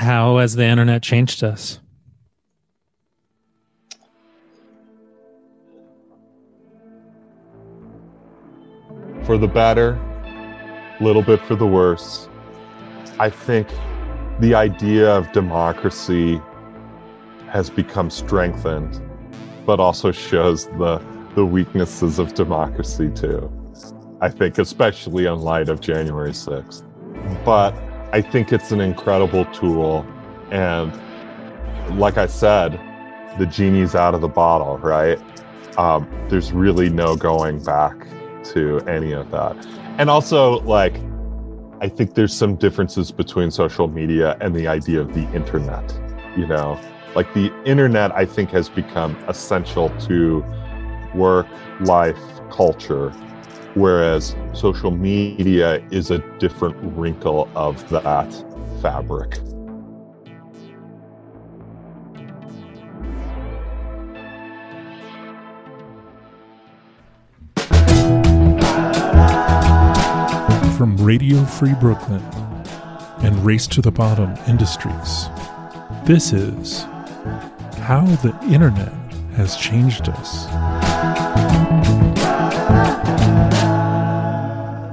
How has the internet changed us? For the better, a little bit for the worse. I think the idea of democracy has become strengthened, but also shows the the weaknesses of democracy too. I think, especially in light of January 6th. But I think it's an incredible tool. And like I said, the genie's out of the bottle, right? Um, there's really no going back to any of that. And also, like, I think there's some differences between social media and the idea of the internet. You know, like the internet, I think, has become essential to work, life, culture, whereas social media is a different wrinkle of that fabric. From Radio Free Brooklyn and Race to the Bottom Industries, this is How the Internet Has Changed Us.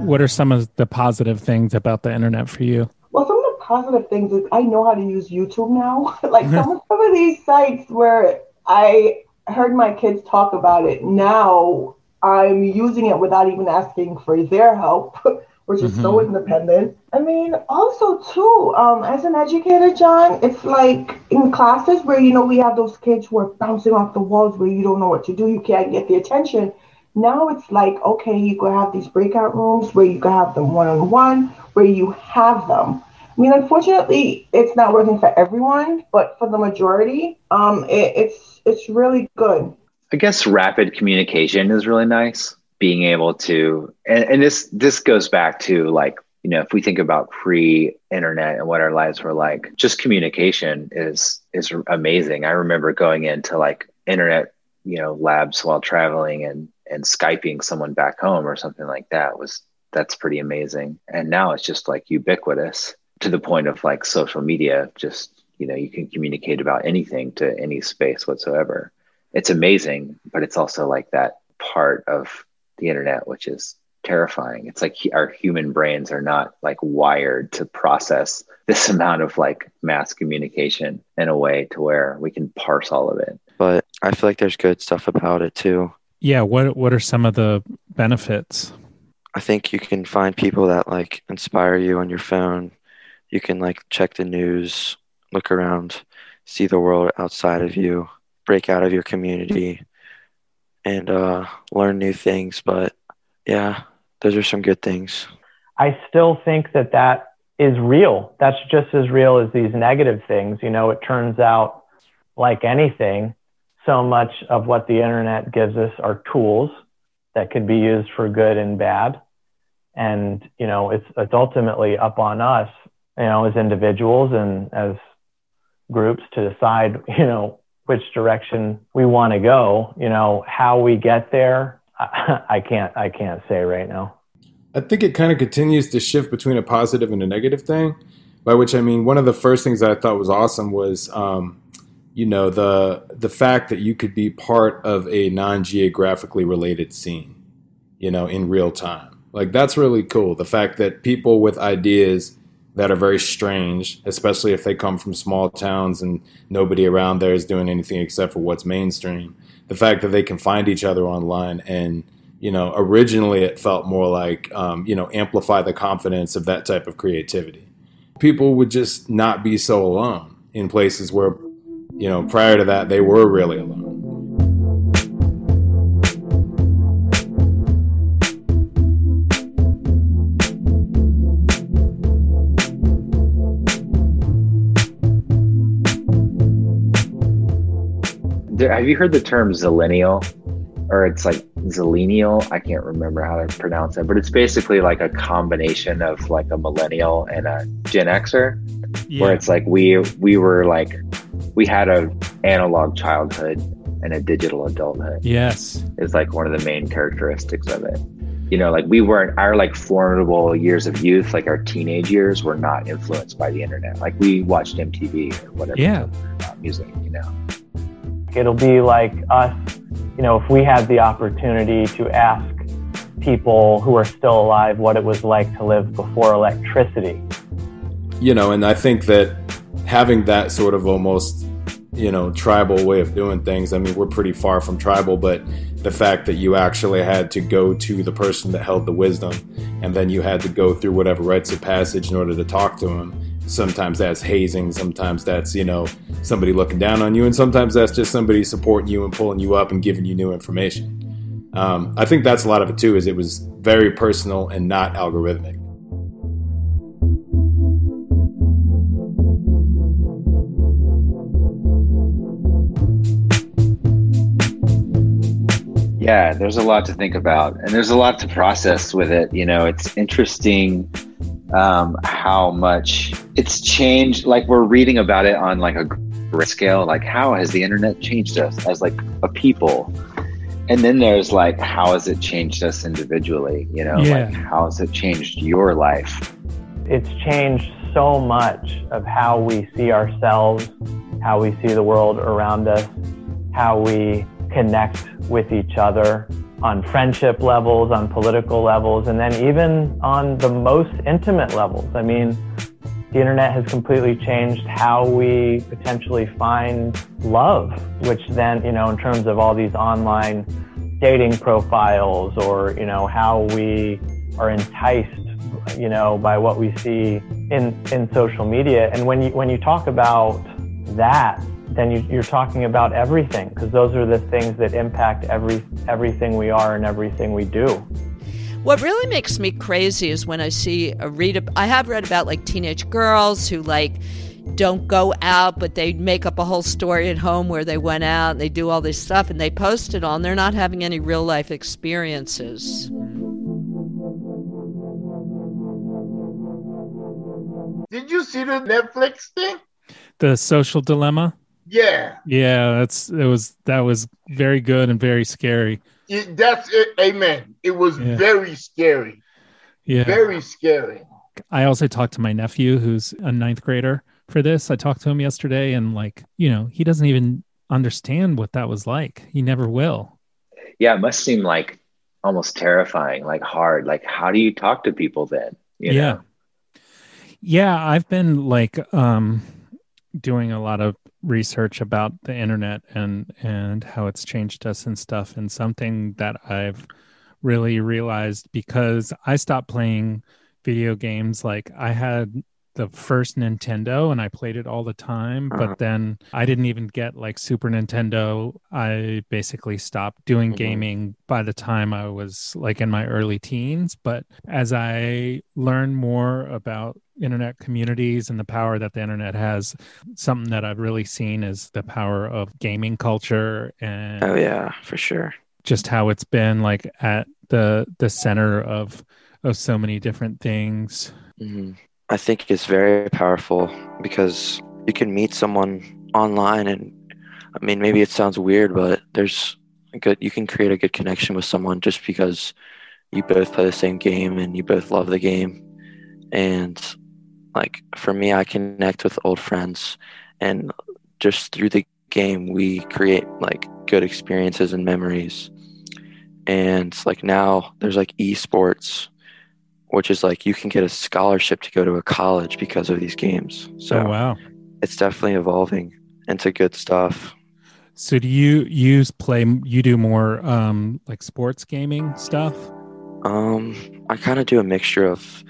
What are some of the positive things about the internet for you? Well, some of the positive things is I know how to use YouTube now. like some of, some of these sites where I heard my kids talk about it, now I'm using it without even asking for their help. which is mm-hmm. so independent. I mean, also too, um, as an educator, John, it's like in classes where you know we have those kids who are bouncing off the walls where you don't know what to do, you can't get the attention. Now it's like, okay, you can have these breakout rooms where you can have them one on one, where you have them. I mean, unfortunately, it's not working for everyone, but for the majority, um, it, it's it's really good. I guess rapid communication is really nice being able to and, and this this goes back to like you know if we think about pre-internet and what our lives were like just communication is is amazing i remember going into like internet you know labs while traveling and and skyping someone back home or something like that was that's pretty amazing and now it's just like ubiquitous to the point of like social media just you know you can communicate about anything to any space whatsoever it's amazing but it's also like that part of the internet, which is terrifying. It's like our human brains are not like wired to process this amount of like mass communication in a way to where we can parse all of it. But I feel like there's good stuff about it too. Yeah, what what are some of the benefits? I think you can find people that like inspire you on your phone. You can like check the news, look around, see the world outside of you, break out of your community, and uh, learn new things. But yeah, those are some good things. I still think that that is real. That's just as real as these negative things. You know, it turns out, like anything, so much of what the internet gives us are tools that could be used for good and bad. And, you know, it's, it's ultimately up on us, you know, as individuals and as groups to decide, you know, which direction we want to go. You know, how we get there, I, I can't I can't say right now. I think it kind of continues to shift between a positive and a negative thing. By which I mean, one of the first things that I thought was awesome was, um, you know, the the fact that you could be part of a non geographically related scene, you know, in real time. Like that's really cool. The fact that people with ideas that are very strange, especially if they come from small towns and nobody around there is doing anything except for what's mainstream. The fact that they can find each other online and you know originally it felt more like um, you know amplify the confidence of that type of creativity. People would just not be so alone in places where you know prior to that they were really alone. have you heard the term zillennial? Or it's like zillennial. I can't remember how to pronounce it, but it's basically like a combination of like a millennial and a Gen Xer, yeah. where it's like we we were like we had a analog childhood and a digital adulthood. Yes, is like one of the main characteristics of it. you know, like we weren't our like formidable years of youth, like our teenage years, were not influenced by the internet. Like we watched MTV or whatever. Yeah. about uh, music, you know. It'll be like us, you know, if we had the opportunity to ask people who are still alive what it was like to live before electricity. you know, and I think that having that sort of almost, you know, tribal way of doing things, I mean, we're pretty far from tribal, but the fact that you actually had to go to the person that held the wisdom and then you had to go through whatever rites of passage in order to talk to him. Sometimes that's hazing, sometimes that's, you know, somebody looking down on you, and sometimes that's just somebody supporting you and pulling you up and giving you new information. Um, I think that's a lot of it too, is it was very personal and not algorithmic. Yeah, there's a lot to think about, and there's a lot to process with it. You know, it's interesting um, how much it's changed. Like we're reading about it on like a great scale. Like how has the internet changed us as like a people? And then there's like how has it changed us individually? You know, Yeah. like how has it changed your life? It's changed so much of how we see ourselves, how we see the world around us, how we connect with each other on friendship levels, on political levels, and then even on the most intimate levels. I mean, the internet has completely changed how we potentially find love, which then, you know, in terms of all these online dating profiles or, you know, how we are enticed, you know, by what we see in, in social media. And when you, when you talk about that, then you, you're talking about everything because those are the things that impact every, everything we are and everything we do. What really makes me crazy is when I see a read. ab- I have read about like teenage girls who like don't go out, but they make up a whole story at home where they went out and they do all this stuff and they post it on. They're not having any real life experiences. Did you see the Netflix thing? The social dilemma. Yeah, Yeah, that's it was that was very good and very scary. it, that's it. Amen. It was Yeah. very scary. Yeah. Very scary. I also talked to my nephew who's a ninth grader for this. I talked to him yesterday and like, you know, he doesn't even understand what that was like. He never will. Yeah, it must seem like almost terrifying, like hard. Like how do you talk to people then? You yeah. know? Yeah, I've been like um doing a lot of research about the internet and and how it's changed us and stuff and something that I've really realized because I stopped playing video games like I had the first Nintendo and I played it all the time Uh-huh. but then I didn't even get like Super Nintendo I basically stopped doing Mhm. gaming by the time I was like in my early teens but as I learn more about internet communities and the power that the internet has something that I've really seen is the power of gaming culture and Oh yeah, for sure. just how it's been like at the the center of of so many different things. hmm I think it's very powerful because you can meet someone online, and I mean, maybe it sounds weird, but there's a good. You can create a good connection with someone just because you both play the same game and you both love the game. And like for me, I connect with old friends, and just through the game, we create like good experiences and memories. And like now, there's like esports which is like you can get a scholarship to go to a college because of these games. So oh wow. it's definitely evolving into good stuff. So do you use play you do more um like sports gaming stuff? Um, I kind of do a mixture of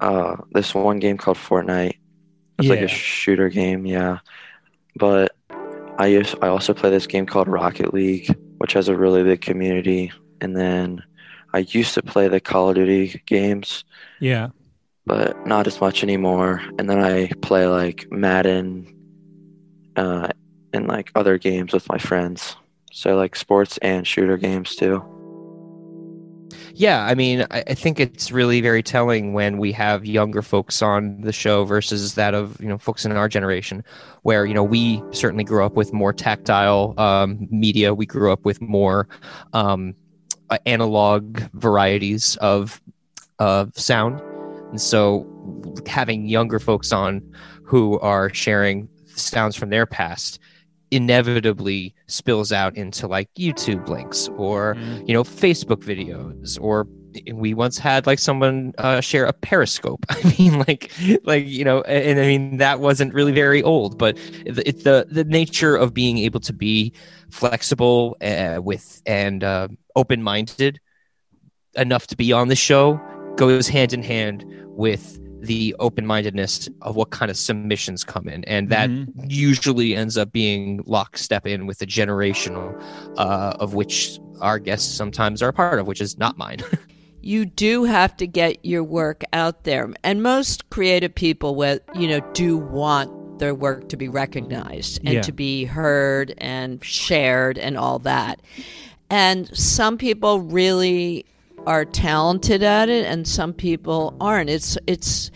uh, this one game called Fortnite. It's like a shooter game, yeah. But I use I also play this game called Rocket League, which has a really big community. And then I used to play the Call of Duty games, Yeah. but not as much anymore. And then I play like Madden uh, and like other games with my friends. So like sports and shooter games too. Yeah, I mean, I, think it's really very telling when we have younger folks on the show versus that of you know folks in our generation, where you know we certainly grew up with more tactile um, media. We grew up with more um, analog varieties of of sound, and so having younger folks on who are sharing sounds from their past inevitably spills out into like YouTube links or Mm. you know Facebook videos or we once had like someone uh, share a periscope i mean like like you know and, and i mean that wasn't really very old but it's the the nature of being able to be flexible uh, with and uh, open-minded enough to be on the show goes hand in hand with the open-mindedness of what kind of submissions come in and that Mhm. usually ends up being lockstep in with the generational uh, of which our guests sometimes are a part of which is not mine you do have to get your work out there and most creative people with you know do want their work to be recognized and Yeah. to be heard and shared and all that and some people really are talented at it and some people aren't it's it's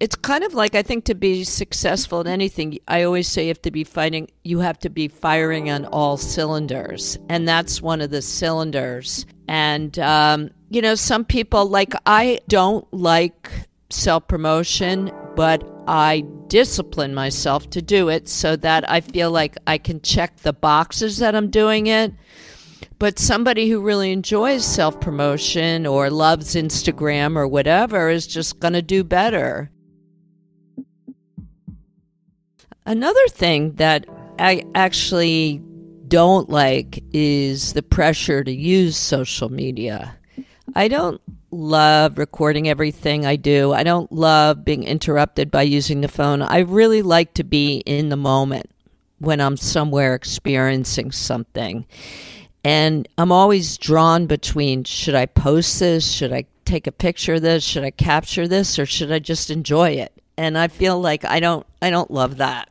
it's kind of like I think to be successful at anything, I always say you have to be fighting, you have to be firing on all cylinders. And that's one of the cylinders. And, um, you know, some people, like, I don't like self promotion, but I discipline myself to do it so that I feel like I can check the boxes that I'm doing it. But somebody who really enjoys self promotion or loves Instagram or whatever is just going to do better. Another thing that I actually don't like is the pressure to use social media. I don't love recording everything I do. I don't love being interrupted by using the phone. I really like to be in the moment when I'm somewhere experiencing something. And I'm always drawn between should I post this? Should I take a picture of this? Should I capture this or should I just enjoy it? And I feel like I don't I don't love that.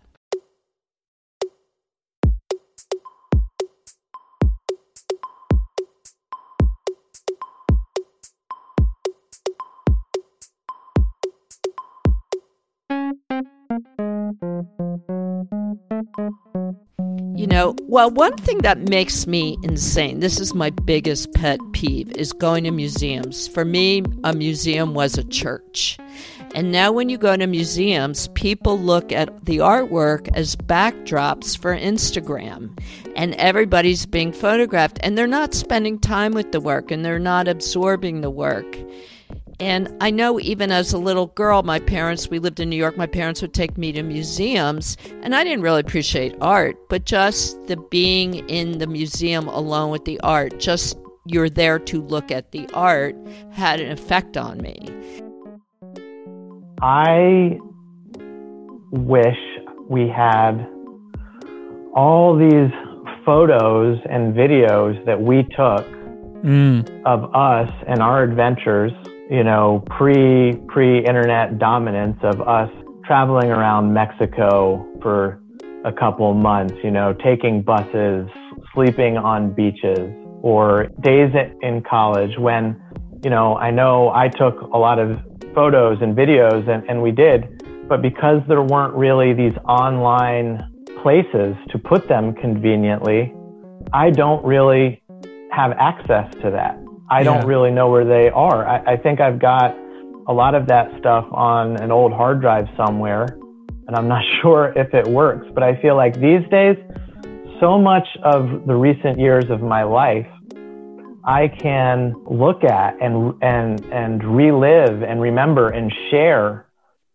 Know, well, one thing that makes me insane, this is my biggest pet peeve, is going to museums. For me, a museum was a church. And now, when you go to museums, people look at the artwork as backdrops for Instagram. And everybody's being photographed, and they're not spending time with the work and they're not absorbing the work. And I know even as a little girl, my parents, we lived in New York, my parents would take me to museums, and I didn't really appreciate art, but just the being in the museum alone with the art, just you're there to look at the art, had an effect on me. I wish we had all these photos and videos that we took Mm. of us and our adventures, you know, pre pre internet dominance of us traveling around Mexico for a couple months, you know, taking buses, sleeping on beaches, or days in college when, you know, I know I took a lot of photos and videos and, and we did, but because there weren't really these online places to put them conveniently, I don't really have access to that. I don't really know where they are. I, I think I've got a lot of that stuff on an old hard drive somewhere, and I'm not sure if it works. But I feel like these days, so much of the recent years of my life, I can look at and and and relive and remember and share,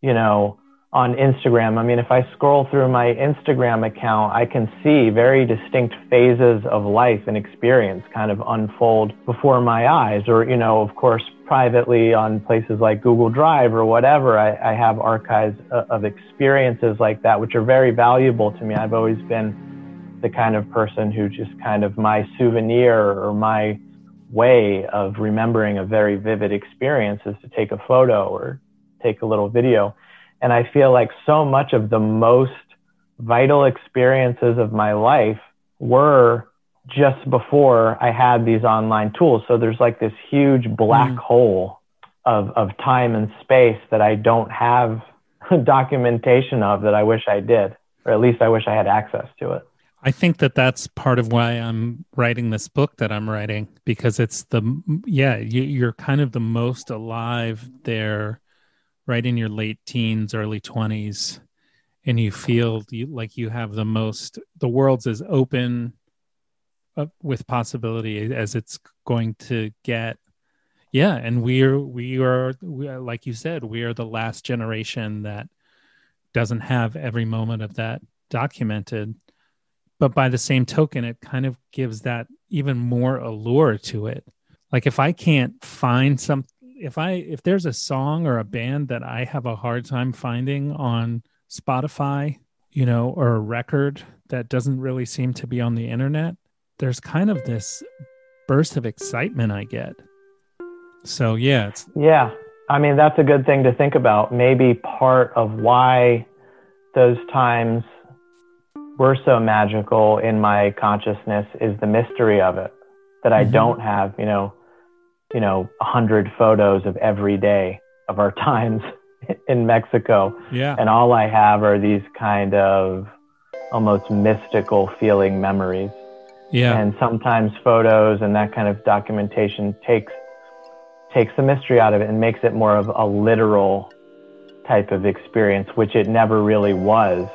you know, on Instagram. I mean, if I scroll through my Instagram account, I can see very distinct phases of life and experience kind of unfold before my eyes. Or, you know, of course, privately on places like Google Drive or whatever, I, I have archives of experiences like that, which are very valuable to me. I've always been the kind of person who just kind of my souvenir or my way of remembering a very vivid experience is to take a photo or take a little video. And I feel like so much of the most vital experiences of my life were just before I had these online tools. So there's like this huge black Mm. hole of, of time and space that I don't have documentation of that I wish I did, or at least I wish I had access to it. I think that that's part of why I'm writing this book that I'm writing because it's the yeah you, you're kind of the most alive there, right in your late teens, early twenties, and you feel you, like you have the most. The world's as open uh, with possibility as it's going to get. Yeah, and we're we are we are like you said we are the last generation that doesn't have every moment of that documented but by the same token it kind of gives that even more allure to it like if i can't find some if i if there's a song or a band that i have a hard time finding on spotify you know or a record that doesn't really seem to be on the internet there's kind of this burst of excitement i get so yeah it's Yeah. I mean, that's a good thing to think about. Maybe part of why those times were so magical in my consciousness is the mystery of it that I Mhm. don't have, you know, you know, a hundred photos of every day of our times in Mexico. yeah And all I have are these kind of almost mystical feeling memories. yeah And sometimes photos and that kind of documentation takes takes the mystery out of it and makes it more of a literal type of experience, which it never really was.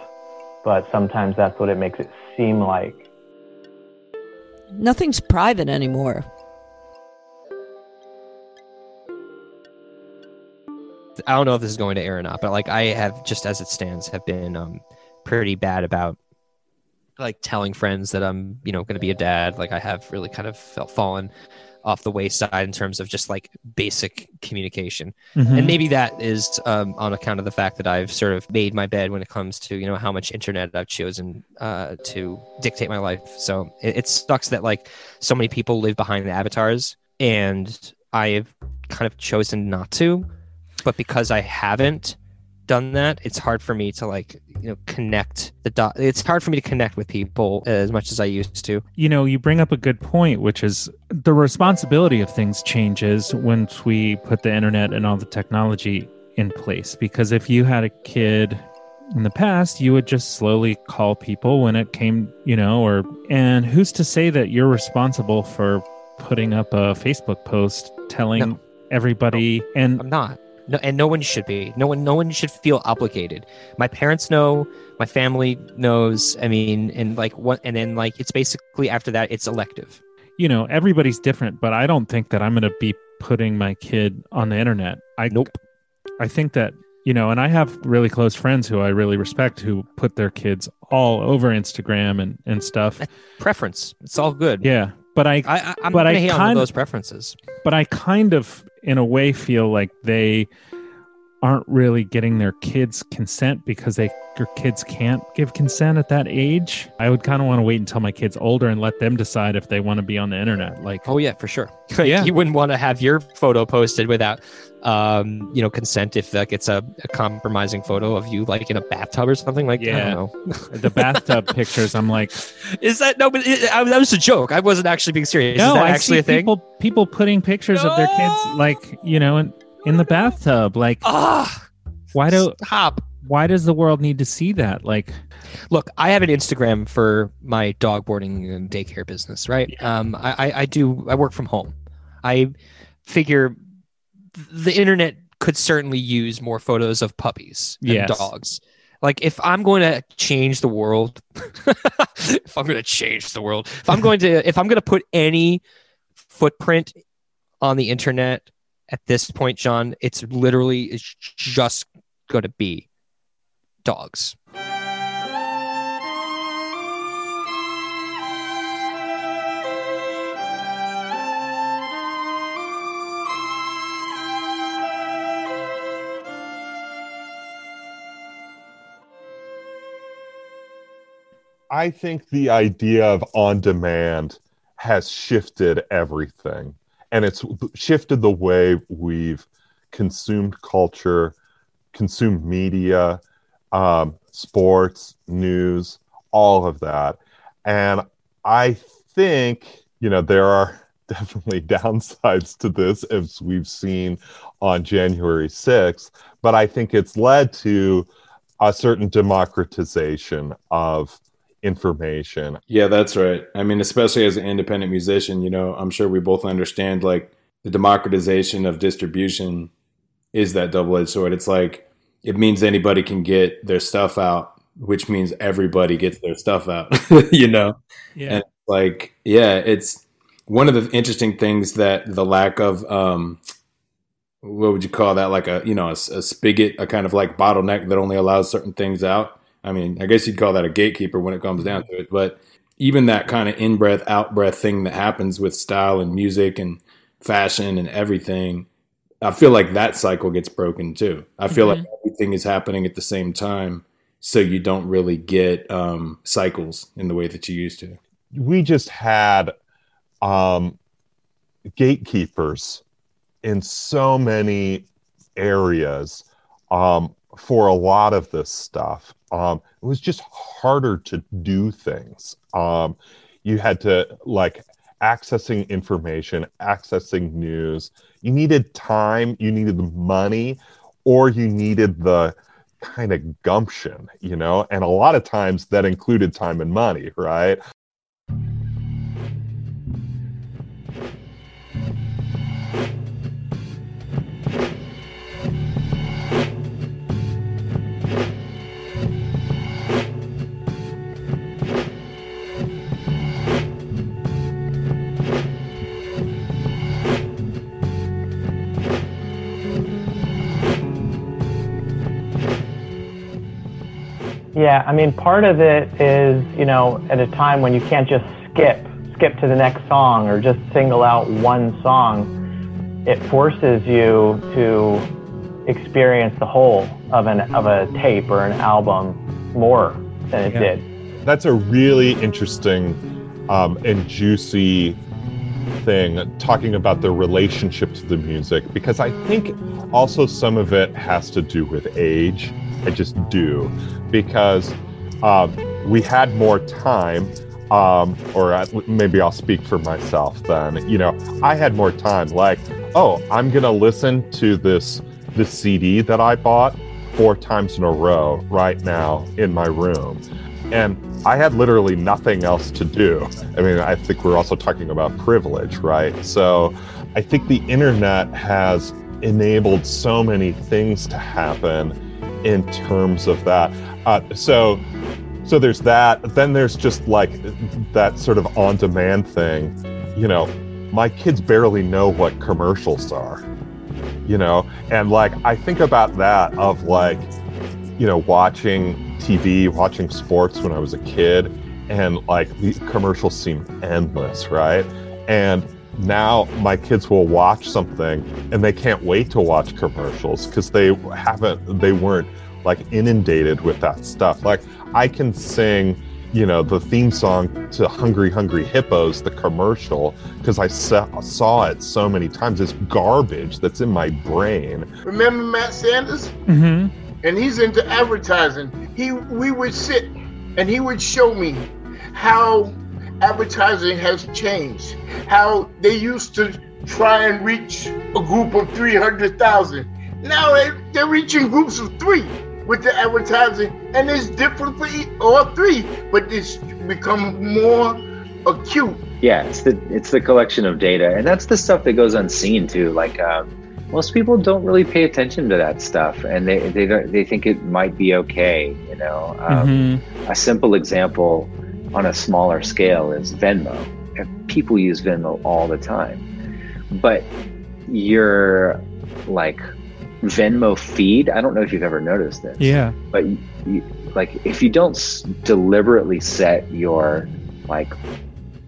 But sometimes that's what it makes it seem like. Nothing's private anymore. I don't know if this is going to air or not, but like I have just as it stands have been um pretty bad about like telling friends that I'm, you know, going to be a dad. Like I have really kind of felt fallen off the wayside in terms of just like basic communication. Mhm. And maybe that is um, on account of the fact that I've sort of made my bed when it comes to, you know, how much internet I've chosen uh, to dictate my life. So it, it sucks that like so many people live behind the avatars and I have kind of chosen not to. But because I haven't done that, it's hard for me to like, you know, connect the dot. It's hard for me to connect with people as much as I used to. you know, you bring up a good point, which is the responsibility of things changes once we put the internet and all the technology in place. Because if you had a kid in the past, you would just slowly call people when it came, you know, or, and who's to say that you're responsible for putting up a Facebook post telling No. everybody and I'm not. No, and no one should be. No one. No one should feel obligated. My parents know. My family knows. I mean, and like what? And then like it's basically after that, it's elective. you know everybody's different but i don't think that i'm going to be putting my kid on the internet i Nope. i think that you know and i have really close friends who i really respect who put their kids all over instagram and and stuff Preference. It's all good. yeah but i I, I'm But I kind- those preferences. but i kind of in a way feel like they aren't really getting their kids consent because they your kids can't give consent at that age i would kind of want to wait until my kids older and let them decide if they want to be on the internet like Oh yeah, for sure. Yeah. you wouldn't want to have your photo posted without, um, you know, consent if like it's a, a compromising photo of you like in a bathtub or something. Like, I Yeah. don't know. the bathtub pictures i'm like Is that no? But it, I, that was a joke. I wasn't actually being serious. no, Is that I actually see a thing? people people putting pictures of their kids like you know in, in the bathtub. Like Ah, why do stop? why does the world need to see that? Like Look, I have an Instagram for my dog boarding and daycare business, right? Um, I, I, I do. I work from home. I figure the internet could certainly use more photos of puppies and Yes. dogs. Like if I'm going to change the world, if I'm going to change the world, if I'm going to, if I'm going to put any footprint on the internet at this point, John, it's literally it's just going to be dogs. I think the idea of on demand has shifted everything. And it's shifted the way we've consumed culture, consumed media, um, sports, news, all of that. And I think, you know, there are definitely downsides to this, as we've seen on January 6th, but I think it's led to a certain democratization of information. Yeah, that's right. I mean, especially as an independent musician, you know, I'm sure we both understand like the democratization of distribution is that double edged sword. It's like it means anybody can get their stuff out, which means everybody gets their stuff out, you know? Yeah. And like, yeah, it's one of the interesting things that the lack of, um, what would you call that? Like a, you know, a, a spigot, a kind of like bottleneck that only allows certain things out. I mean, I guess you'd call that a gatekeeper when it comes down to it. But even that kind of in breath, out breath thing that happens with style and music and fashion and everything, I feel like that cycle gets broken too. I feel Mhm. like everything is happening at the same time. So you don't really get um, cycles in the way that you used to. We just had um, gatekeepers in so many areas um, for a lot of this stuff. Um, it was just harder to do things. Um, you had to like accessing information, accessing news. You needed time, you needed the money, or you needed the kind of gumption, you know? And a lot of times that included time and money, right? Yeah, I mean, part of it is, you know, at a time when you can't just skip, skip to the next song or just single out one song, it forces you to experience the whole of an of a tape or an album more than it Yeah. did. That's a really interesting um, and juicy thing talking about the relationship to the music because I think also some of it has to do with age. I just do because um, we had more time, um, or maybe I'll speak for myself then. You know, I had more time. Like, oh, I'm gonna listen to this this CD that I bought four times in a row right now in my room, and I had literally nothing else to do. I mean, I think we're also talking about privilege, right? So, I think the internet has enabled so many things to happen in terms of that. Uh, so, so there's that. Then there's just like that sort of on-demand thing. You know, my kids barely know what commercials are. You know, and like I think about that of like, you know, watching TV, watching sports when I was a kid, and like the commercials seem endless, right? And now my kids will watch something and they can't wait to watch commercials because they haven't they weren't like inundated with that stuff like i can sing you know the theme song to hungry hungry hippos the commercial because i sa- saw it so many times it's garbage that's in my brain Remember Matt Sanders? Mm-hmm. And he's into advertising. He we would sit and he would show me how advertising has changed. How they used to try and reach a group of 300,000. Now they, they're reaching groups of three with the advertising, and it's different for all three, but it's become more acute. yeah it's the it's the collection of data and that's the stuff that goes unseen too like um, most people don't really pay attention to that stuff and they they don't they think it might be okay you know um, Mhm. a simple example on a smaller scale is venmo. And people use venmo all the time. But your like venmo feed i don't know if you've ever noticed this Yeah. but you, like if you don't s- deliberately set your like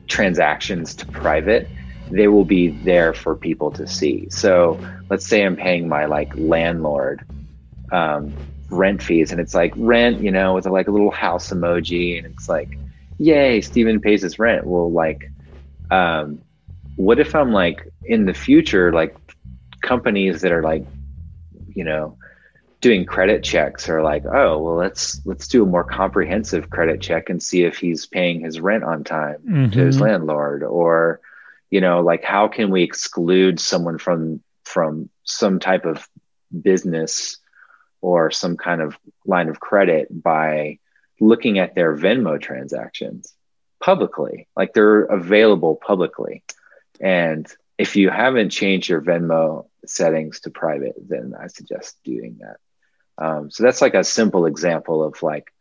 transactions to private they will be there for people to see. So let's say i'm paying my like landlord um, rent fees and it's like rent you know with a, like a little house emoji and it's like yay steven pays his rent well like um, what if i'm like in the future like companies that are like you know doing credit checks are like oh well let's let's do a more comprehensive credit check and see if he's paying his rent on time to his Mhm. landlord or you know like how can we exclude someone from from some type of business or some kind of line of credit by looking at their Venmo transactions publicly, like they're available publicly. And if you haven't changed your Venmo settings to private, then I suggest doing that. Um, so that's like a simple example of like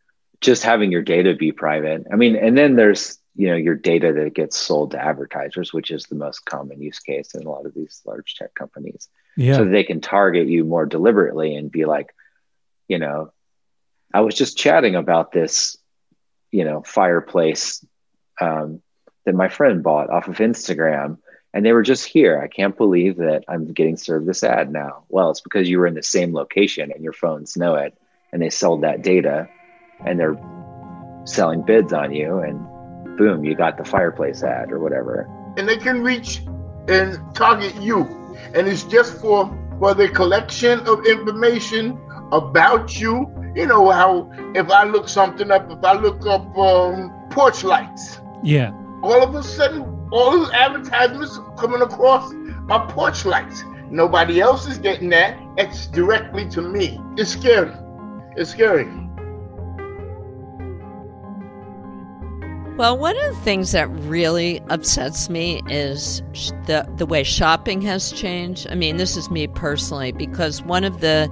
just having your data be private. I mean, and then there's you know your data that gets sold to advertisers, which is the most common use case in a lot of these large tech companies. Yeah. So they can target you more deliberately and be like, you know, I was just chatting about this, you know, fireplace um, that my friend bought off of Instagram and they were just here. I can't believe that I'm getting served this ad now. Well, it's because you were in the same location and your phones know it and they sold that data and they're selling bids on you and boom, you got the fireplace ad or whatever. And they can reach and target you. And it's just for for the collection of information about you. You know how if I look something up, if I look up um, porch lights, Yeah. all of a sudden, all those advertisements coming across are porch lights. Nobody else is getting that. It's directly to me. It's scary. It's scary. Well, one of the things that really upsets me is the the way shopping has changed. I mean, this is me personally because one of the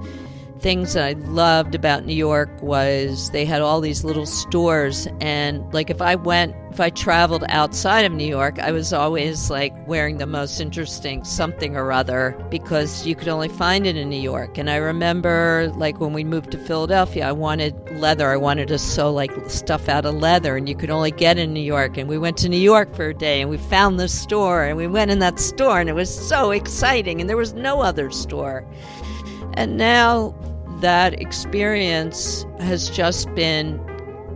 things that I loved about New York was they had all these little stores and like if I went if I traveled outside of New York, I was always like wearing the most interesting something or other because you could only find it in New York. And I remember like when we moved to Philadelphia, I wanted leather. I wanted to sew like stuff out of leather and you could only get in New York. And we went to New York for a day and we found this store and we went in that store and it was so exciting and there was no other store. And now that experience has just been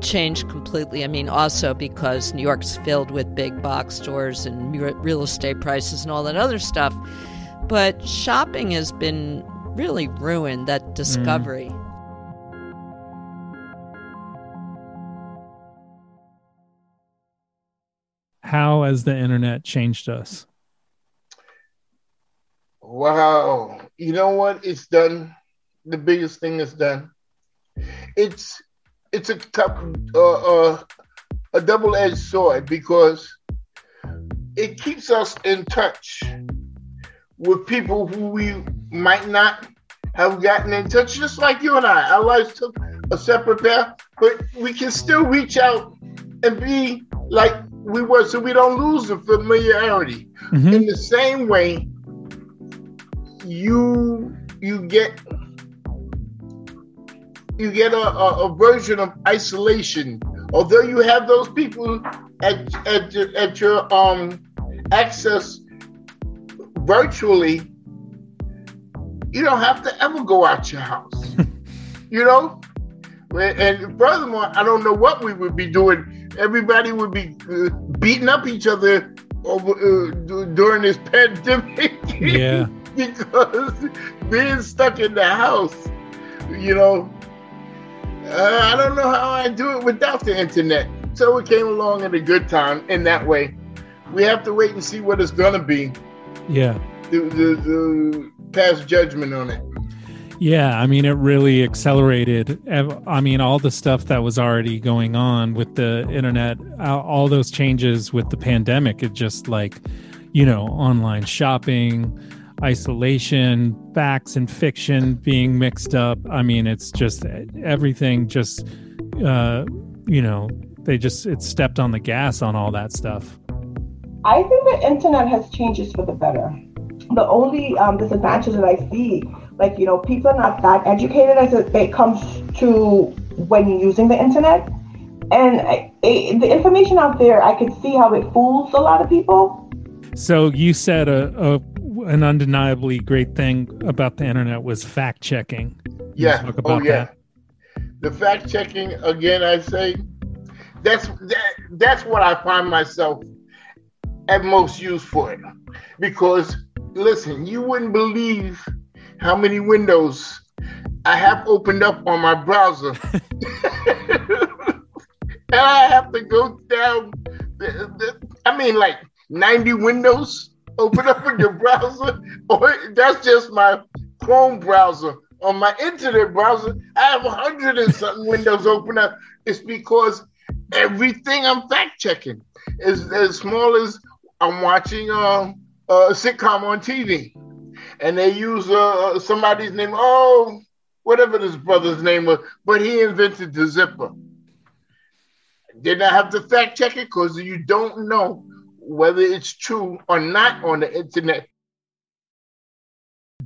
changed completely. I mean, also because New York's filled with big box stores and real estate prices and all that other stuff. But shopping has been really ruined, that mm. discovery. How has the internet changed us? Wow. You know what? It's done. The biggest thing is done. It's it's a tough, uh, uh, a double-edged sword because it keeps us in touch with people who we might not have gotten in touch, just like you and I. Our lives took a separate path, but we can still reach out and be like we were, so we don't lose the familiarity. Mhm. In the same way, you you get you get a, a, a version of isolation. Although you have those people at at your, at your um access virtually, you don't have to ever go out your house. you know, and furthermore, I don't know what we would be doing. Everybody would be uh, beating up each other over uh, during this pandemic. Yeah. because being stuck in the house, you know, uh, I don't know how I do it without the internet. So it came along at a good time in that way. We have to wait and see what it's gonna be. Yeah. The, the, pass judgment on it. Yeah, I mean, it really accelerated. I mean, all the stuff that was already going on with the internet, all those changes with the pandemic, it just like, you know, online shopping, isolation, facts and fiction being mixed up. I mean, it's just everything just, uh, you know, they just, it stepped on the gas on all that stuff. I think the internet has changed for the better. The only um, disadvantage that I see, like you know, people are not that educated as it, it comes to when you're using the internet, and I, it, the information out there, I can see how it fools a lot of people. So you said a, a an undeniably great thing about the internet was fact checking. Yeah. talk Oh about yeah. The fact checking again. I say that's that, that's what I find myself at most used for it because listen, you wouldn't believe how many windows I have opened up on my browser. and I have to go down. The, the, I mean, like 90 windows open up in your browser, or that's just my Chrome browser on my internet browser, I have a hundred and something windows open up. It's because everything I'm fact checking is as small as I'm watching uh, a sitcom on TV, and they use uh, somebody's name. Oh, whatever this brother's name was, but he invented the zipper. Did I have to fact check it because you don't know whether it's true or not on the internet.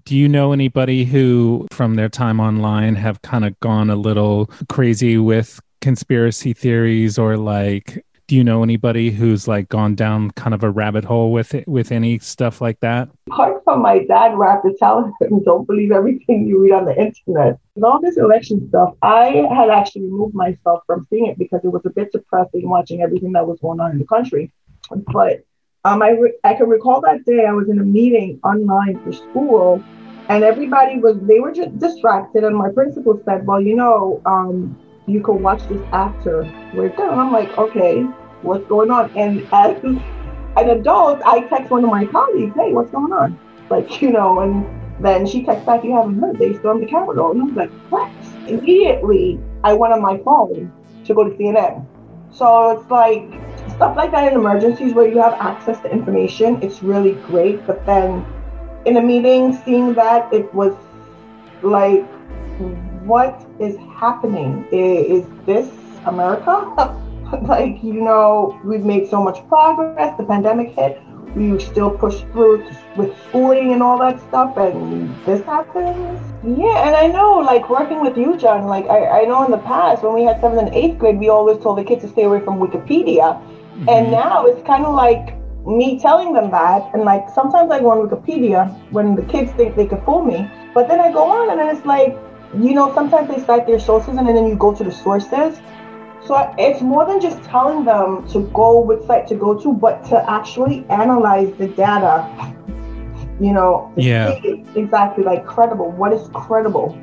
Do you know anybody who, from their time online, have kind of gone a little crazy with conspiracy theories or like do you know anybody who's like gone down kind of a rabbit hole with it with any stuff like that? Apart from my dad rapid telling him don't believe everything you read on the internet. With all this election stuff i had actually removed myself from seeing it because it was a bit depressing watching everything that was going on in the country but um, I, re- I can recall that day I was in a meeting online for school and everybody was, they were just distracted. And my principal said, well, you know, um, you can watch this after we're done. I'm like, okay, what's going on? And as an adult, I text one of my colleagues, hey, what's going on? Like, you know, and then she texts back, you haven't heard, they stormed the Capitol. And I was like, what? Immediately, I went on my phone to go to CNN. So it's like, stuff like that in emergencies where you have access to information, it's really great. But then in a meeting, seeing that it was like, what is happening? Is, this America? like, you know, we've made so much progress, the pandemic hit, we still push through with schooling and all that stuff, and this happens. Yeah, and I know, like working with you, John. Like I, I know in the past when we had seventh and eighth grade, we always told the kids to stay away from Wikipedia Mm-hmm. And now it's kind of like me telling them that. And like sometimes I go on Wikipedia when the kids think they could fool me. But then I go on and then it's like, you know, sometimes they cite their sources and then you go to the sources. So it's more than just telling them to go which site to go to, but to actually analyze the data. You know, yeah, exactly like credible. What is credible?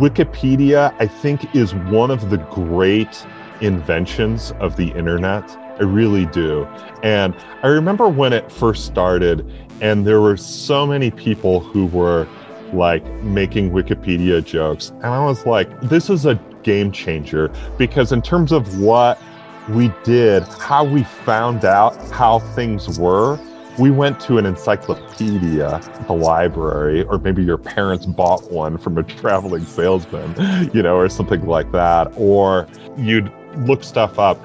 Wikipedia, I think, is one of the great inventions of the internet I really do. And I remember when it first started, and there were so many people who were like making Wikipedia jokes. And I was like, this is a game changer because, in terms of what we did, how we found out how things were, we went to an encyclopedia at the library, or maybe your parents bought one from a traveling salesman, you know, or something like that. Or you'd look stuff up.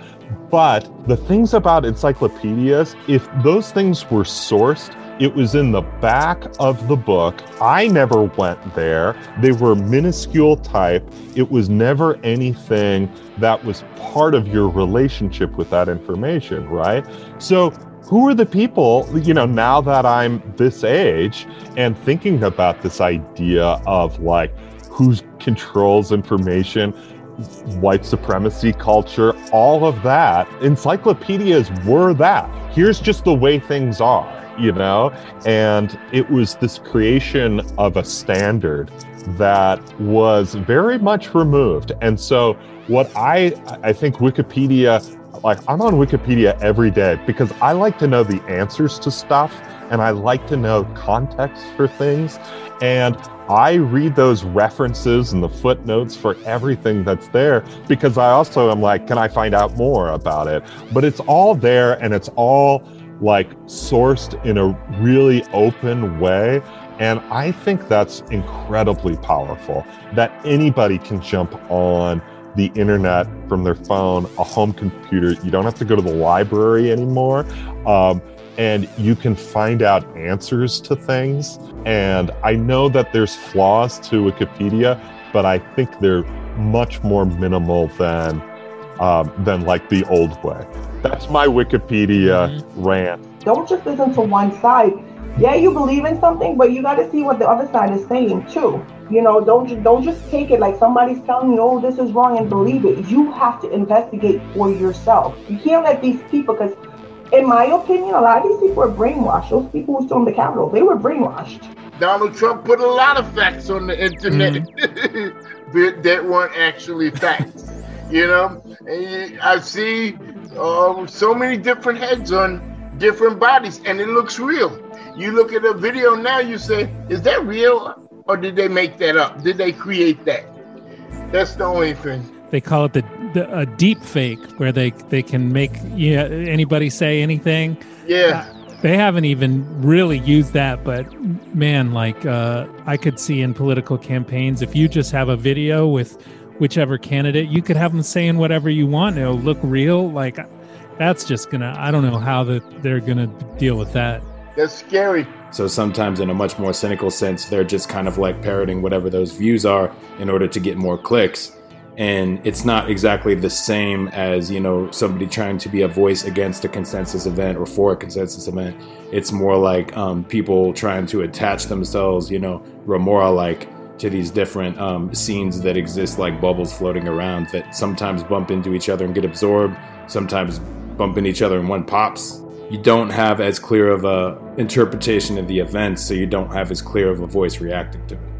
But the things about encyclopedias, if those things were sourced, it was in the back of the book. I never went there. They were minuscule type. It was never anything that was part of your relationship with that information, right? So, who are the people, you know, now that I'm this age and thinking about this idea of like who controls information? White supremacy culture, all of that. Encyclopedias were that. Here's just the way things are, you know? And it was this creation of a standard that was very much removed. And so what I I think Wikipedia like I'm on Wikipedia every day because I like to know the answers to stuff and I like to know context for things. And I read those references and the footnotes for everything that's there because I also am like, can I find out more about it? But it's all there and it's all like sourced in a really open way. And I think that's incredibly powerful that anybody can jump on the internet from their phone, a home computer. You don't have to go to the library anymore. Um, and you can find out answers to things. And I know that there's flaws to Wikipedia, but I think they're much more minimal than um, than like the old way. That's my Wikipedia mm-hmm. rant. Don't just listen to one side. Yeah, you believe in something, but you got to see what the other side is saying too. You know, don't don't just take it like somebody's telling you, oh, this is wrong, and believe it. You have to investigate for yourself. You can't let these people, because in my opinion, a lot of these people were brainwashed. Those people who stormed the Capitol, they were brainwashed. Donald Trump put a lot of facts on the internet mm-hmm. that weren't actually facts. you know, and I see um, so many different heads on different bodies, and it looks real. You look at a video now, you say, "Is that real?" or did they make that up? Did they create that? That's the only thing. They call it the, the a deep fake, where they they can make yeah anybody say anything. Yeah. They haven't even really used that, but man, like uh, I could see in political campaigns, if you just have a video with whichever candidate, you could have them saying whatever you want. It'll look real. Like that's just gonna. I don't know how that they're gonna deal with that. That's scary. So sometimes, in a much more cynical sense, they're just kind of like parroting whatever those views are in order to get more clicks. And it's not exactly the same as, you know, somebody trying to be a voice against a consensus event or for a consensus event. It's more like um, people trying to attach themselves, you know, Remora like to these different um, scenes that exist like bubbles floating around that sometimes bump into each other and get absorbed, sometimes bump into each other and one pops you don't have as clear of a interpretation of the events, so you don't have as clear of a voice reacting to it.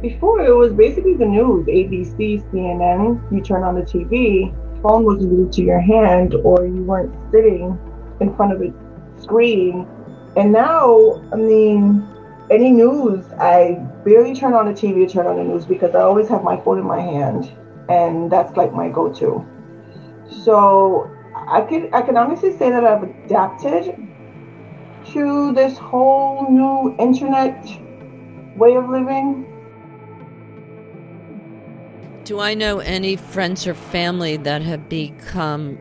Before it was basically the news, ABC, CNN. You turn on the TV, phone was glued to your hand, or you weren't sitting in front of a screen. And now, I mean, any news, I barely turn on the TV to turn on the news because I always have my phone in my hand, and that's like my go-to. So I can I can honestly say that I've adapted to this whole new internet way of living. Do I know any friends or family that have become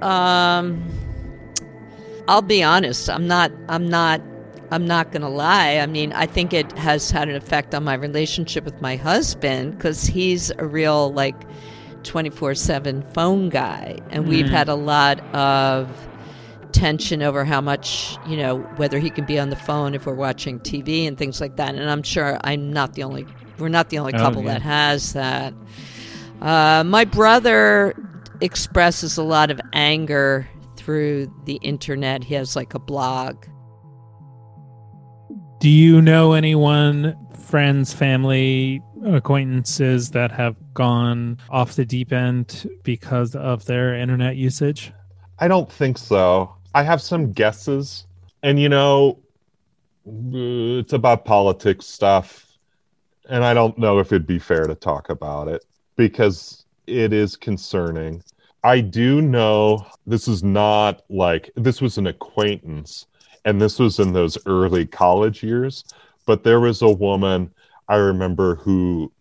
um I'll be honest, I'm not I'm not I'm not going to lie. I mean, I think it has had an effect on my relationship with my husband cuz he's a real like 24 7 phone guy. And mm. we've had a lot of tension over how much, you know, whether he can be on the phone if we're watching TV and things like that. And I'm sure I'm not the only, we're not the only oh, couple oh, yeah. that has that. Uh, my brother expresses a lot of anger through the internet. He has like a blog. Do you know anyone, friends, family, acquaintances that have gone off the deep end because of their internet usage? I don't think so. I have some guesses. And, you know, it's about politics stuff. And I don't know if it'd be fair to talk about it because it is concerning. I do know this is not like this was an acquaintance and this was in those early college years, but there was a woman I remember who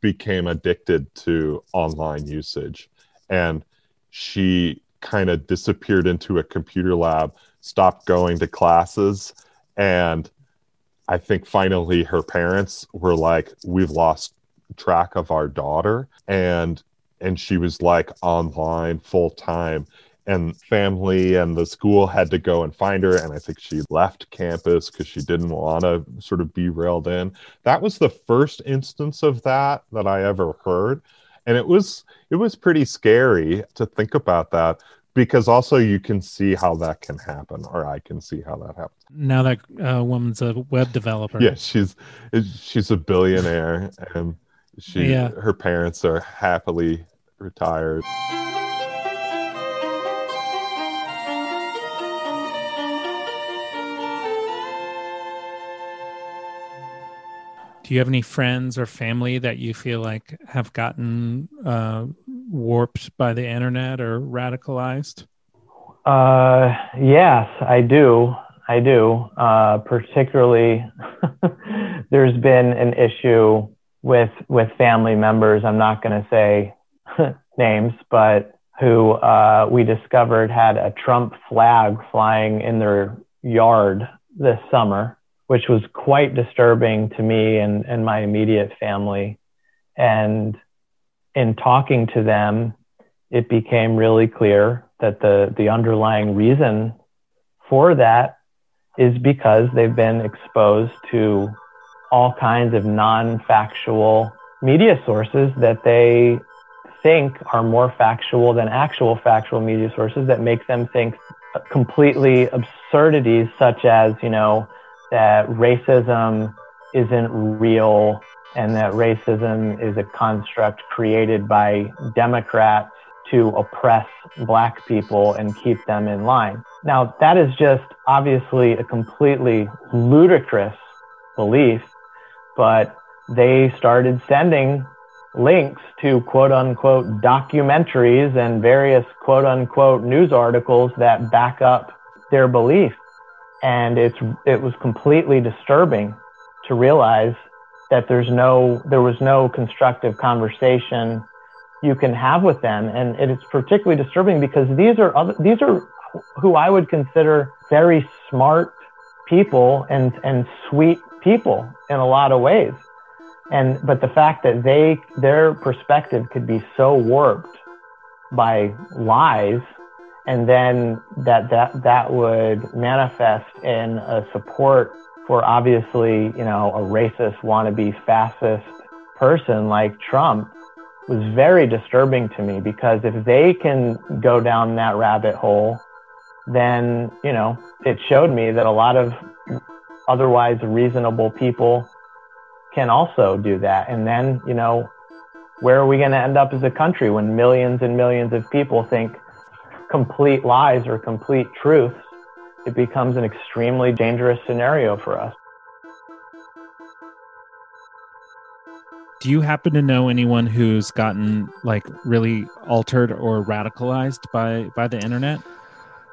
became addicted to online usage and she kind of disappeared into a computer lab, stopped going to classes, and I think finally her parents were like, We've lost track of our daughter and and she was like online full time and family and the school had to go and find her and i think she left campus because she didn't want to sort of be railed in. That was the first instance of that that i ever heard and it was it was pretty scary to think about that because also you can see how that can happen or i can see how that happens. Now that uh, woman's a web developer. Yeah she's she's a billionaire and she yeah. her parents are happily retired do you have any friends or family that you feel like have gotten uh, warped by the internet or radicalized? Uh, yes, I do. I do. Uh, particularly, there's been an issue with with family members. I'm not going to say names, but who uh, we discovered had a Trump flag flying in their yard this summer which was quite disturbing to me and, and my immediate family. And in talking to them, it became really clear that the, the underlying reason for that is because they've been exposed to all kinds of non factual media sources that they think are more factual than actual factual media sources that make them think completely absurdities such as, you know, that racism isn't real and that racism is a construct created by Democrats to oppress black people and keep them in line. Now, that is just obviously a completely ludicrous belief, but they started sending links to quote unquote documentaries and various quote unquote news articles that back up their belief. And it's, it was completely disturbing to realize that there's no, there was no constructive conversation you can have with them. And it is particularly disturbing because these are other, these are who I would consider very smart people and, and sweet people in a lot of ways. And, but the fact that they, their perspective could be so warped by lies and then that, that, that would manifest in a support for obviously, you know, a racist wannabe fascist person like Trump was very disturbing to me because if they can go down that rabbit hole, then, you know, it showed me that a lot of otherwise reasonable people can also do that. And then, you know, where are we going to end up as a country when millions and millions of people think complete lies or complete truths? It becomes an extremely dangerous scenario for us. Do you happen to know anyone who's gotten like really altered or radicalized by by the internet?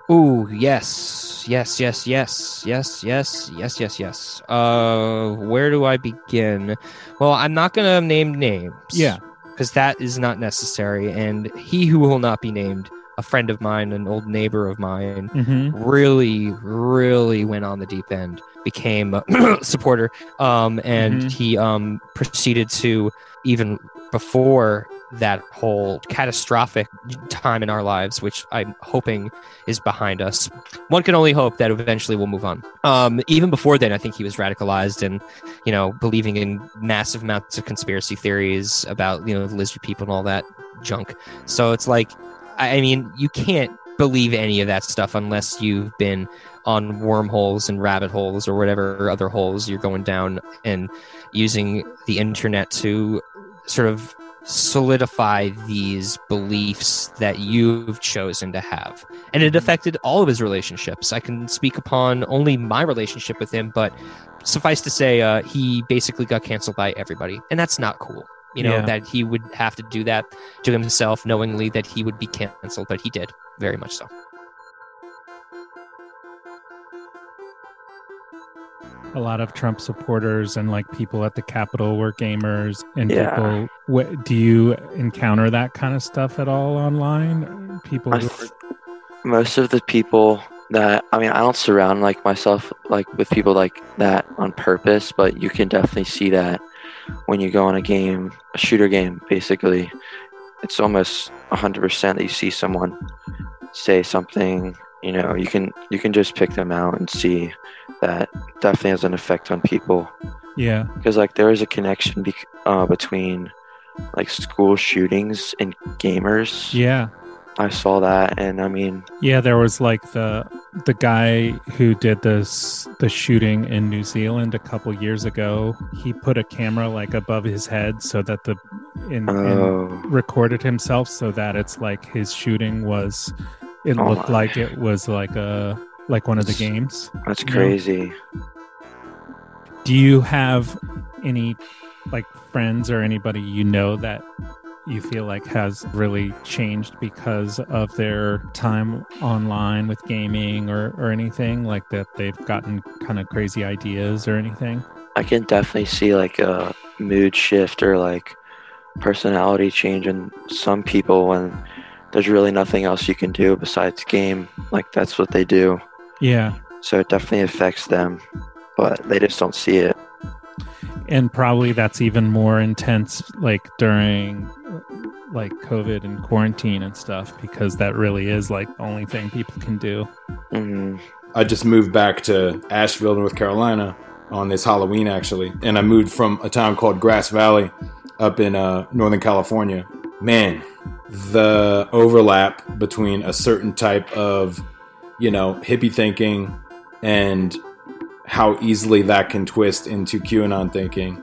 Oh yes, yes, yes, yes, yes, yes, yes, yes, yes. Uh, where do I begin? Well, I'm not gonna name names. Yeah, because that is not necessary. And he who will not be named, a friend of mine, an old neighbor of mine, Mhm. really, really went on the deep end, became a supporter, um, and Mhm. he um proceeded to even before that whole catastrophic time in our lives, which I'm hoping is behind us. One can only hope that eventually we'll move on. Um, even before then, I think he was radicalized and, you know, believing in massive amounts of conspiracy theories about, you know, the lizard people and all that junk. So it's like, I I mean, you can't believe any of that stuff unless you've been on wormholes and rabbit holes or whatever other holes you're going down and using the internet to sort of solidify these beliefs that you've chosen to have. And it affected all of his relationships. I can speak upon only my relationship with him, but suffice to say, uh, he basically got canceled by everybody. And that's not cool. You know, Yeah. that he would have to do that to himself, knowingly that he would be canceled, but he did, very much so. a lot of Trump supporters and like people at the Capitol were gamers and Yeah. people. What, do you encounter that kind of stuff at all online? People I who th- most of the people that I mean, I don't surround like myself like with people like that on purpose, but you can definitely see that when you go on a game, a shooter game, basically, it's almost hundred percent that you see someone say something. You know, you can you can just pick them out and see that definitely has an effect on people yeah, because like there is a connection bec uh, between like school shootings and gamers. yeah, I saw that, and I mean, yeah. There was like the the guy who did this the shooting in New Zealand a couple years ago. He put a camera like above his head so that the in, oh, in recorded himself so that it's like his shooting was. It Oh looked my. like it was like a like one of the games. that's you know? crazy. Do you have any like friends or anybody you know that you feel like has really changed because of their time online with gaming or, or anything like that they've gotten kind of crazy ideas or anything? I can definitely see like a mood shift or like personality change in some people when there's really nothing else you can do besides game. Like that's what they do. Yeah. So it definitely affects them, but they just don't see it. And probably that's even more intense like during like COVID and quarantine and stuff because that really is like the only thing people can do. hmm I just moved back to Asheville, North Carolina on this Halloween, actually. And I moved from a town called Grass Valley up in uh, Northern California. Man, the overlap between a certain type of, you know, hippie thinking and how easily that can twist into QAnon thinking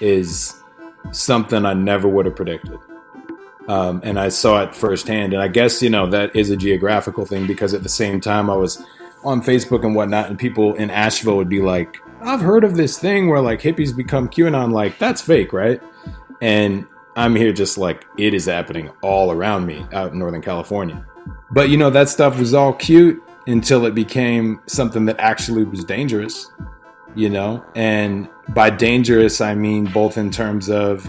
is something I never would have predicted. Um, and I saw it firsthand. And I guess, you know, that is a geographical thing because at the same time I was on Facebook and whatnot, and people in Asheville would be like, I've heard of this thing where like hippies become QAnon. Like, that's fake, right? And I'm here just like, it is happening all around me out in Northern California. But you know, that stuff was all cute until it became something that actually was dangerous, you know? And by dangerous, I mean both in terms of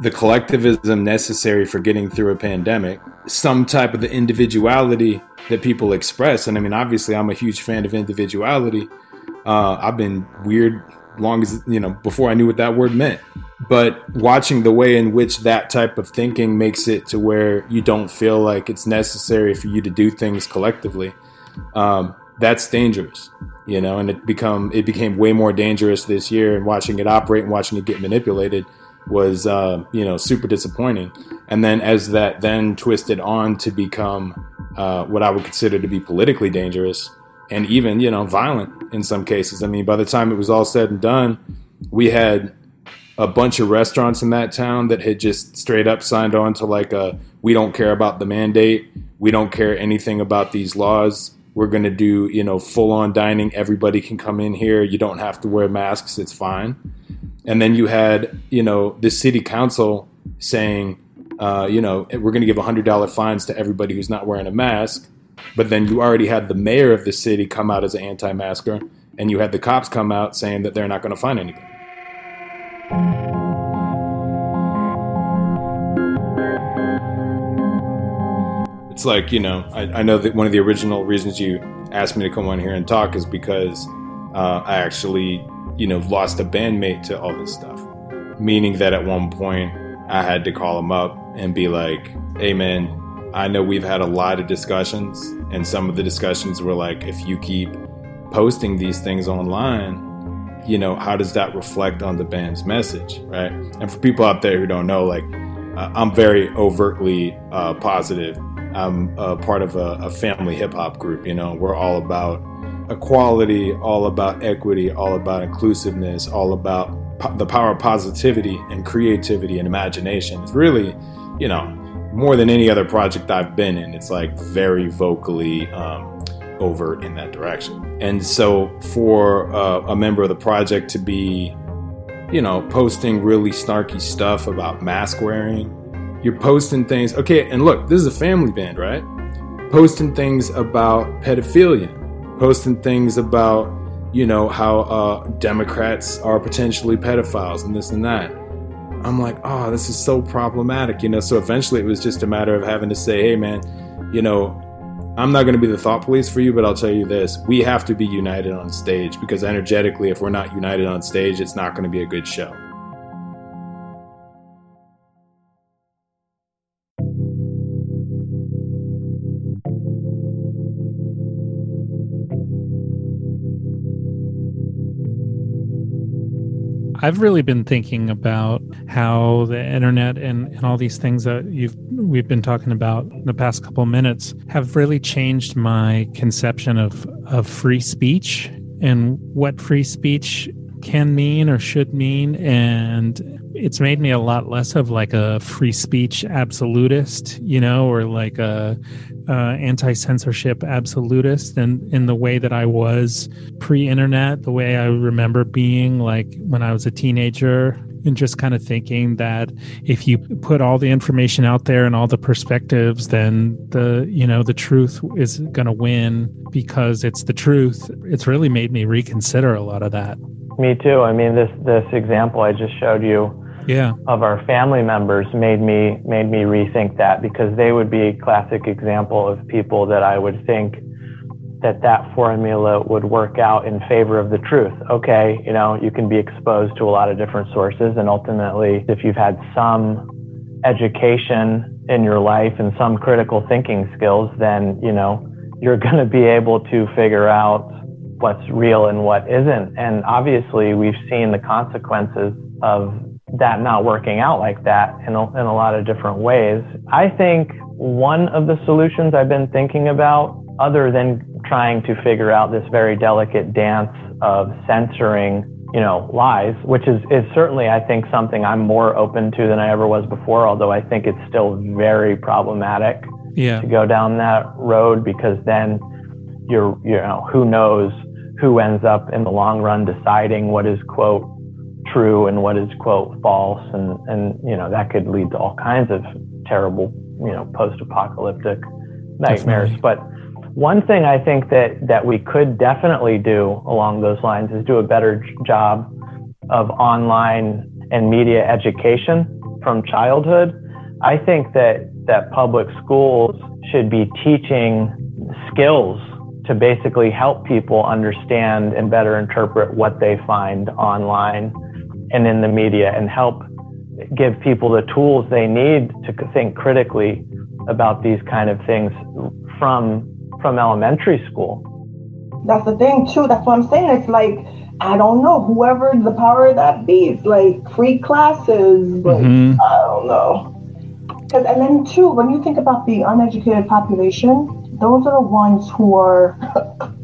the collectivism necessary for getting through a pandemic, some type of the individuality that people express. And I mean, obviously, I'm a huge fan of individuality. Uh, I've been weird long as, you know, before I knew what that word meant. But watching the way in which that type of thinking makes it to where you don't feel like it's necessary for you to do things collectively, um, that's dangerous, you know, and it become it became way more dangerous this year and watching it operate and watching it get manipulated was uh, you know super disappointing. And then as that then twisted on to become uh, what I would consider to be politically dangerous and even you know violent in some cases. I mean, by the time it was all said and done, we had a bunch of restaurants in that town that had just straight up signed on to like a we don't care about the mandate, we don't care anything about these laws. We're going to do, you know, full on dining. Everybody can come in here. You don't have to wear masks. It's fine and then you had you know the city council saying uh, you know we're going to give $100 fines to everybody who's not wearing a mask but then you already had the mayor of the city come out as an anti-masker and you had the cops come out saying that they're not going to find anything it's like you know I, I, know that one of the original reasons you asked me to come on here and talk is because uh, i actually you know, lost a bandmate to all this stuff. Meaning that at one point I had to call him up and be like, hey man, I know we've had a lot of discussions, and some of the discussions were like, if you keep posting these things online, you know, how does that reflect on the band's message, right? And for people out there who don't know, like, uh, I'm very overtly uh, positive. I'm a part of a, a family hip hop group, you know, we're all about equality, all about equity, all about inclusiveness, all about po- the power of positivity and creativity and imagination. It's really, you know, more than any other project I've been in, it's like very vocally um, overt in that direction. And so for uh, a member of the project to be, you know, posting really snarky stuff about mask wearing, you're posting things. Okay, and look, this is a family band, right? Posting things about pedophilia posting things about, you know, how uh, Democrats are potentially pedophiles and this and that. I'm like, oh, this is so problematic, you know. So eventually it was just a matter of having to say, hey, man, you know, I'm not going to be the thought police for you, but I'll tell you this we have to be united on stage because energetically, if we're not united on stage, it's not going to be a good show. I've really been thinking about how the internet and, and all these things that you've we've been talking about in the past couple of minutes have really changed my conception of of free speech and what free speech can mean or should mean. And it's made me a lot less of like a free speech absolutist you know or like a uh, anti-censorship absolutist and in the way that I was pre-internet, the way I remember being like when I was a teenager and just kind of thinking that if you put all the information out there and all the perspectives then the you know the truth is going to win because it's the truth. It's really made me reconsider a lot of that. Me too. I mean this this example i just showed you yeah. of our family members made me made me rethink that because they would be a classic example of people that I would think that that formula would work out in favor of the truth. Okay, you know, you can be exposed to a lot of different sources and ultimately if you've had some education in your life and some critical thinking skills, then, you know, you're going to be able to figure out what's real and what isn't. And obviously, we've seen the consequences of that not working out like that in a, in a lot of different ways. I think one of the solutions I've been thinking about, other than trying to figure out this very delicate dance of censoring, you know, lies, which is, is certainly, I think, something I'm more open to than I ever was before, although I think it's still very problematic yeah. to go down that road because then you're you know who knows who ends up in the long run deciding what is quote true and what is quote false and and you know that could lead to all kinds of terrible you know post-apocalyptic nightmares. But one thing i think that that we could definitely do along those lines is do a better job of online and media education from childhood. I think that that public schools should be teaching skills to basically help people understand and better interpret what they find online and in the media and help give people the tools they need to think critically about these kind of things from from elementary school. That's the thing too. That's what I'm saying. It's like I don't know whoever the power that be. It's like free classes, but mm-hmm. I don't know. Cause, and then too, when you think about the uneducated population, those are the ones who are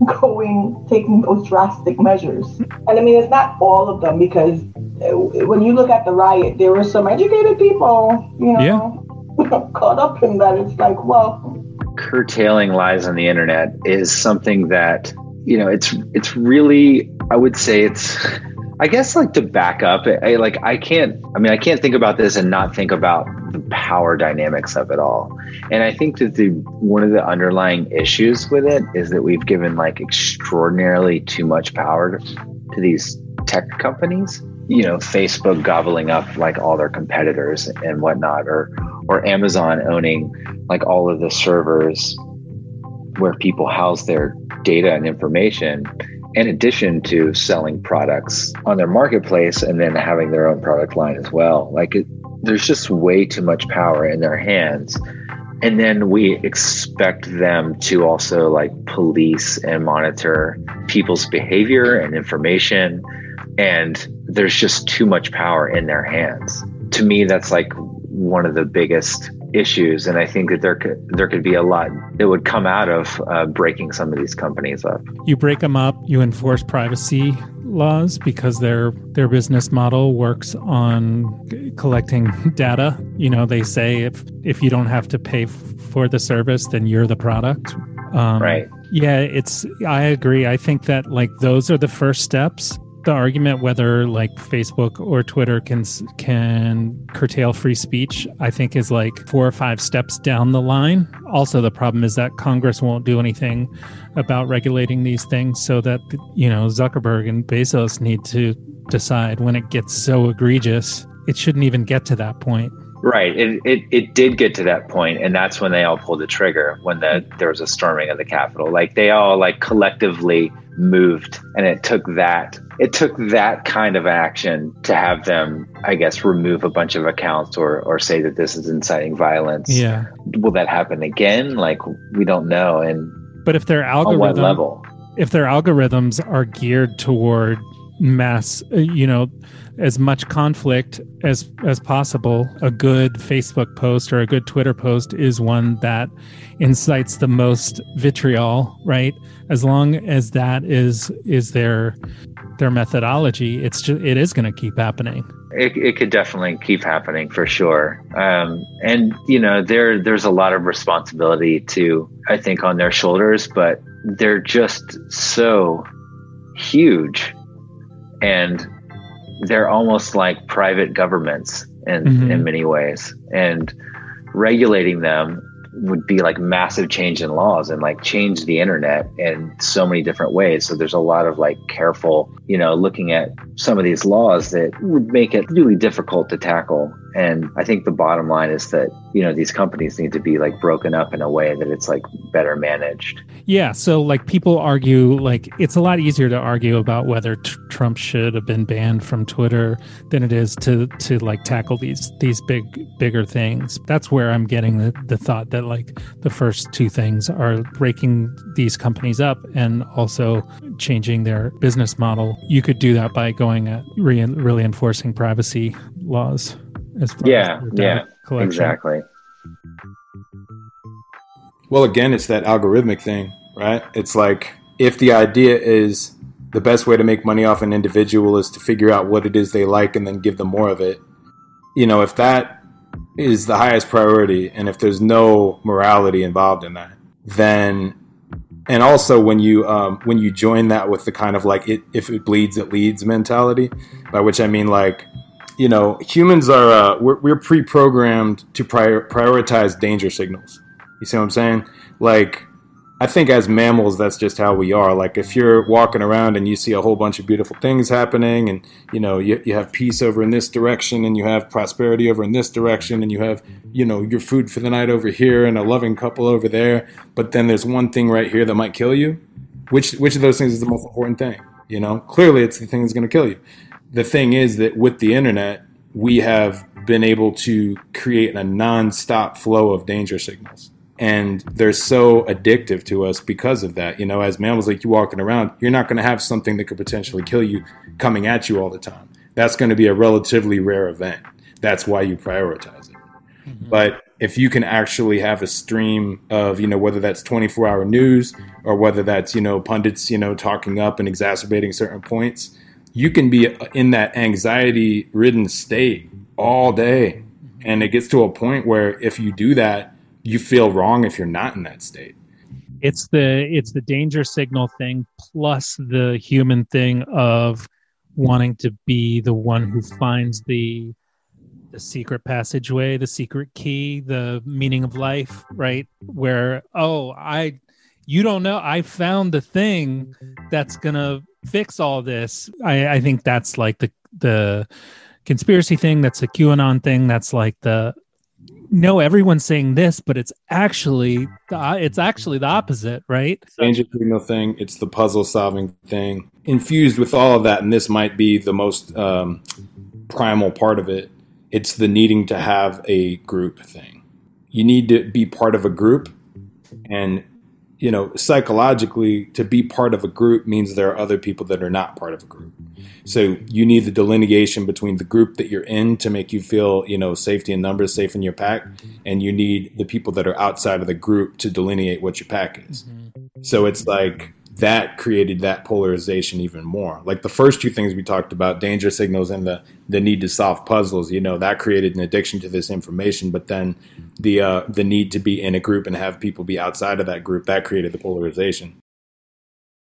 going taking those drastic measures. And I mean, it's not all of them because uh, when you look at the riot, there were some educated people, you know, yeah. caught up in that. It's like, well, curtailing lies on the internet is something that you know it's it's really I would say it's I guess like to back up, I, like I can't. I mean, I can't think about this and not think about the power dynamics of it all. And I think that the one of the underlying issues with it is that we've given like extraordinarily too much power to, to these tech companies. You know, Facebook gobbling up like all their competitors and whatnot, or or Amazon owning like all of the servers where people house their data and information in addition to selling products on their marketplace and then having their own product line as well. Like it, there's just way too much power in their hands. And then we expect them to also like police and monitor people's behavior and information. And there's just too much power in their hands. To me, that's like one of the biggest issues, and I think that there could there could be a lot that would come out of uh, breaking some of these companies up. You break them up, you enforce privacy laws because their their business model works on collecting data. You know, they say if if you don't have to pay f- for the service, then you're the product. Um, right. Yeah, it's. I agree. I think that like those are the first steps the argument whether like Facebook or Twitter can can curtail free speech, I think is like four or five steps down the line. Also, the problem is that Congress won't do anything about regulating these things, so that you know Zuckerberg and Bezos need to decide when it gets so egregious, it shouldn't even get to that point. Right. It, it it did get to that point, and that's when they all pulled the trigger when the there was a storming of the Capitol. Like they all like collectively moved, and it took that it took that kind of action to have them, I guess, remove a bunch of accounts or or say that this is inciting violence. Yeah. Will that happen again? Like we don't know. And but if their algorithm level, if their algorithms are geared toward mass, uh, you know as much conflict as as possible. A good Facebook post or a good Twitter post is one that incites the most vitriol, right? As long as that is is their their methodology, it's just it is going to keep happening. It, it could definitely keep happening for sure. Um, and you know, there there's a lot of responsibility to I think on their shoulders, but they're just so huge and they're almost like private governments in mm-hmm. in many ways and regulating them would be like massive change in laws and like change the internet in so many different ways. So there's a lot of like careful, you know, looking at some of these laws that would make it really difficult to tackle. And I think the bottom line is that, you know, these companies need to be like broken up in a way that it's like better managed. Yeah. So like people argue, like it's a lot easier to argue about whether t- Trump should have been banned from Twitter than it is to, to like tackle these, these big, bigger things. That's where I'm getting the, the thought that like the first two things are breaking these companies up and also changing their business model. You could do that by going at re- really enforcing privacy laws as far yeah, as yeah, collection. exactly. Well, again, it's that algorithmic thing, right? It's like if the idea is the best way to make money off an individual is to figure out what it is they like and then give them more of it. You know, if that is the highest priority and if there's no morality involved in that, then and also when you um, when you join that with the kind of like it if it bleeds it leads mentality by which i mean like you know humans are uh, we're, we're pre-programmed to prior, prioritize danger signals you see what i'm saying like I think as mammals, that's just how we are. Like if you're walking around and you see a whole bunch of beautiful things happening, and you know you, you have peace over in this direction, and you have prosperity over in this direction, and you have you know your food for the night over here, and a loving couple over there, but then there's one thing right here that might kill you. Which which of those things is the most important thing? You know, clearly it's the thing that's going to kill you. The thing is that with the internet, we have been able to create a non-stop flow of danger signals and they're so addictive to us because of that. You know, as mammals, like you walking around, you're not going to have something that could potentially kill you coming at you all the time. That's going to be a relatively rare event. That's why you prioritize it. Mm-hmm. But if you can actually have a stream of, you know, whether that's 24 hour news or whether that's, you know, pundits, you know, talking up and exacerbating certain points, you can be in that anxiety ridden state all day. And it gets to a point where if you do that, you feel wrong if you're not in that state it's the it's the danger signal thing plus the human thing of wanting to be the one who finds the the secret passageway the secret key the meaning of life right where oh i you don't know i found the thing that's gonna fix all this i i think that's like the the conspiracy thing that's a qanon thing that's like the no, everyone's saying this, but it's actually the, it's actually the opposite, right? Danger signal thing. It's the puzzle solving thing infused with all of that, and this might be the most um, primal part of it. It's the needing to have a group thing. You need to be part of a group, and you know, psychologically, to be part of a group means there are other people that are not part of a group. So you need the delineation between the group that you're in to make you feel, you know, safety in numbers, safe in your pack, and you need the people that are outside of the group to delineate what your pack is. So it's like that created that polarization even more. Like the first two things we talked about, danger signals and the the need to solve puzzles, you know, that created an addiction to this information. But then the uh, the need to be in a group and have people be outside of that group, that created the polarization.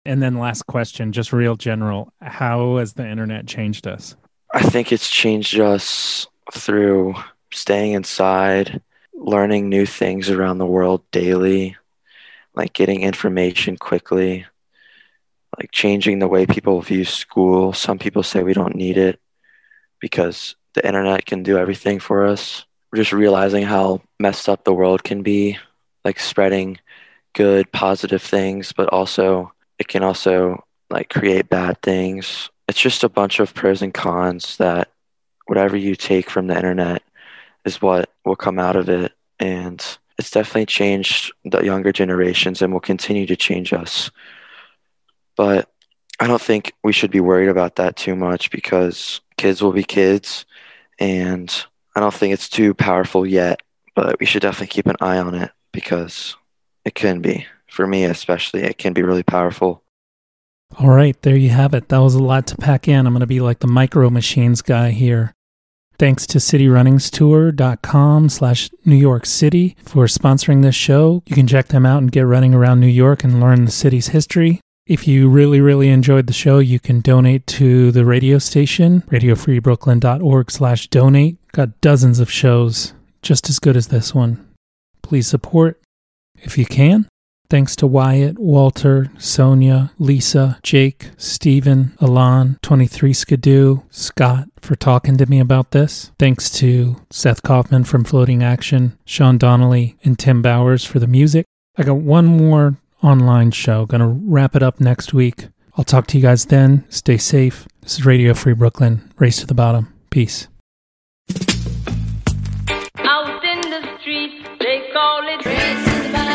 And then last question, just real general, how has the internet changed us? I think it's changed us through staying inside, learning new things around the world daily, like getting information quickly, like changing the way people view school. Some people say we don't need it because the internet can do everything for us. We're just realizing how messed up the world can be, like spreading good, positive things, but also it can also like create bad things. It's just a bunch of pros and cons that whatever you take from the internet is what will come out of it. And it's definitely changed the younger generations and will continue to change us. But I don't think we should be worried about that too much because kids will be kids. And I don't think it's too powerful yet, but we should definitely keep an eye on it because it can be. For me especially it can be really powerful. All right there you have it. That was a lot to pack in. I'm going to be like the micro machines guy here thanks to cityrunningtours.com slash new york city for sponsoring this show you can check them out and get running around new york and learn the city's history if you really, really enjoyed the show, you can donate to the radio station, radiofreebrooklyn.org slash donate. Got dozens of shows just as good as this one. Please support if you can. Thanks to Wyatt, Walter, Sonia, Lisa, Jake, Stephen, Alon, 23 Skidoo, Scott for talking to me about this. Thanks to Seth Kauffman from Floating Action, Sean Donnelly, and Tim Bowers for the music. I got one more online show. Gonna wrap it up next week. I'll talk to you guys then. Stay safe. This is Radio Free Brooklyn. Race to the bottom. Peace. Out in the they call it